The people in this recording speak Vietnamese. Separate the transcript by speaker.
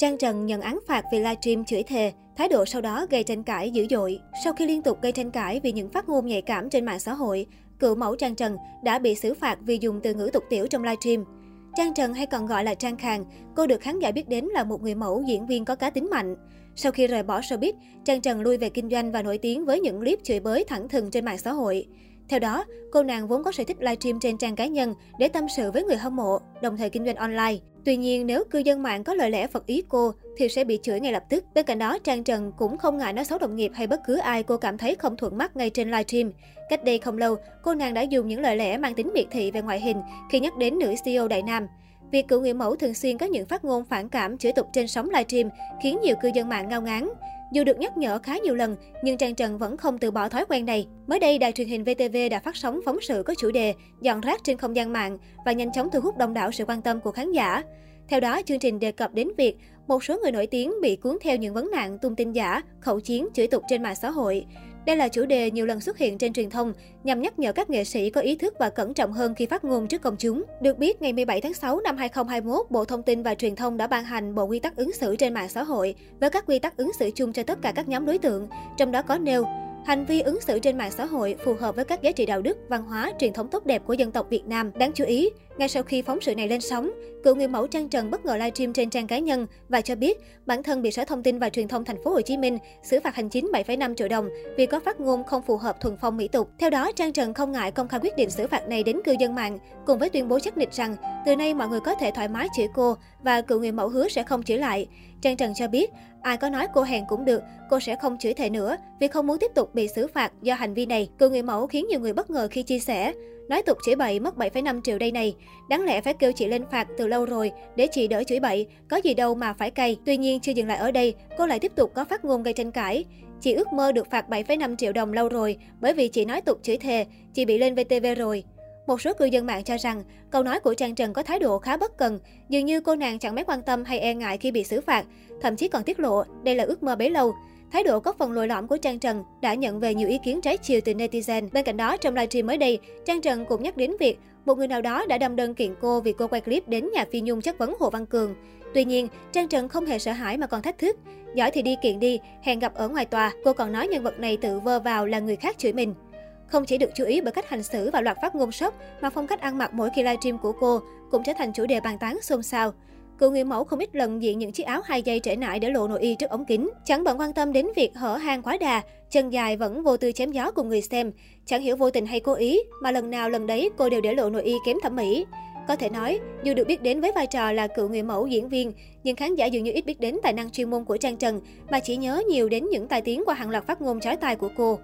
Speaker 1: Trang Trần nhận án phạt vì livestream chửi thề, thái độ sau đó gây tranh cãi dữ dội. Sau khi liên tục gây tranh cãi vì những phát ngôn nhạy cảm trên mạng xã hội, cựu mẫu Trang Trần đã bị xử phạt vì dùng từ ngữ tục tiểu trong livestream. Trang Trần hay còn gọi là Trang Khang, cô được khán giả biết đến là một người mẫu diễn viên có cá tính mạnh. Sau khi rời bỏ showbiz, Trang Trần lui về kinh doanh và nổi tiếng với những clip chửi bới thẳng thừng trên mạng xã hội. Theo đó, cô nàng vốn có sở thích livestream trên trang cá nhân để tâm sự với người hâm mộ, đồng thời kinh doanh online. Tuy nhiên, nếu cư dân mạng có lời lẽ phật ý cô thì sẽ bị chửi ngay lập tức. Bên cạnh đó, Trang Trần cũng không ngại nói xấu đồng nghiệp hay bất cứ ai cô cảm thấy không thuận mắt ngay trên livestream. Cách đây không lâu, cô nàng đã dùng những lời lẽ mang tính miệt thị về ngoại hình khi nhắc đến nữ CEO Đại Nam. Việc cựu người mẫu thường xuyên có những phát ngôn phản cảm chửi tục trên sóng livestream khiến nhiều cư dân mạng ngao ngán. Dù được nhắc nhở khá nhiều lần, nhưng Trang Trần vẫn không từ bỏ thói quen này. Mới đây, đài truyền hình VTV đã phát sóng phóng sự có chủ đề dọn rác trên không gian mạng và nhanh chóng thu hút đông đảo sự quan tâm của khán giả. Theo đó, chương trình đề cập đến việc một số người nổi tiếng bị cuốn theo những vấn nạn tung tin giả, khẩu chiến, chửi tục trên mạng xã hội. Đây là chủ đề nhiều lần xuất hiện trên truyền thông nhằm nhắc nhở các nghệ sĩ có ý thức và cẩn trọng hơn khi phát ngôn trước công chúng. Được biết, ngày 17 tháng 6 năm 2021, Bộ Thông tin và Truyền thông đã ban hành Bộ Quy tắc ứng xử trên mạng xã hội với các quy tắc ứng xử chung cho tất cả các nhóm đối tượng, trong đó có nêu Hành vi ứng xử trên mạng xã hội phù hợp với các giá trị đạo đức, văn hóa, truyền thống tốt đẹp của dân tộc Việt Nam. Đáng chú ý, ngay sau khi phóng sự này lên sóng, cựu người mẫu Trang Trần bất ngờ livestream trên trang cá nhân và cho biết bản thân bị Sở Thông tin và Truyền thông Thành phố Hồ Chí Minh xử phạt hành chính 7,5 triệu đồng vì có phát ngôn không phù hợp thuần phong mỹ tục. Theo đó, Trang Trần không ngại công khai quyết định xử phạt này đến cư dân mạng, cùng với tuyên bố chắc nịch rằng từ nay mọi người có thể thoải mái chửi cô và cựu người mẫu hứa sẽ không chửi lại. Trang Trần cho biết, ai có nói cô hèn cũng được, cô sẽ không chửi thề nữa vì không muốn tiếp tục bị xử phạt do hành vi này. Cựu người mẫu khiến nhiều người bất ngờ khi chia sẻ. Nói tục chửi bậy mất 7,5 triệu đây này. Đáng lẽ phải kêu chị lên phạt từ lâu rồi để chị đỡ chửi bậy, có gì đâu mà phải cay. Tuy nhiên chưa dừng lại ở đây, cô lại tiếp tục có phát ngôn gây tranh cãi. Chị ước mơ được phạt 7,5 triệu đồng lâu rồi bởi vì chị nói tục chửi thề, chị bị lên VTV rồi. Một số cư dân mạng cho rằng câu nói của Trang Trần có thái độ khá bất cần, dường như cô nàng chẳng mấy quan tâm hay e ngại khi bị xử phạt, thậm chí còn tiết lộ đây là ước mơ bấy lâu. Thái độ có phần lồi lõm của Trang Trần đã nhận về nhiều ý kiến trái chiều từ netizen. Bên cạnh đó, trong livestream mới đây, Trang Trần cũng nhắc đến việc một người nào đó đã đâm đơn kiện cô vì cô quay clip đến nhà Phi Nhung chất vấn Hồ Văn Cường. Tuy nhiên, Trang Trần không hề sợ hãi mà còn thách thức. Giỏi thì đi kiện đi, hẹn gặp ở ngoài tòa. Cô còn nói nhân vật này tự vơ vào là người khác chửi mình. Không chỉ được chú ý bởi cách hành xử và loạt phát ngôn sốc, mà phong cách ăn mặc mỗi khi livestream của cô cũng trở thành chủ đề bàn tán xôn xao. Cựu người mẫu không ít lần diện những chiếc áo hai dây trễ nải để lộ nội y trước ống kính. Chẳng bận quan tâm đến việc hở hang quá đà, chân dài vẫn vô tư chém gió cùng người xem. Chẳng hiểu vô tình hay cố ý, mà lần nào lần đấy cô đều để lộ nội y kém thẩm mỹ. Có thể nói, dù được biết đến với vai trò là cựu người mẫu diễn viên, nhưng khán giả dường như ít biết đến tài năng chuyên môn của Trang Trần, mà chỉ nhớ nhiều đến những tai tiếng qua hàng loạt phát ngôn trái tai của cô.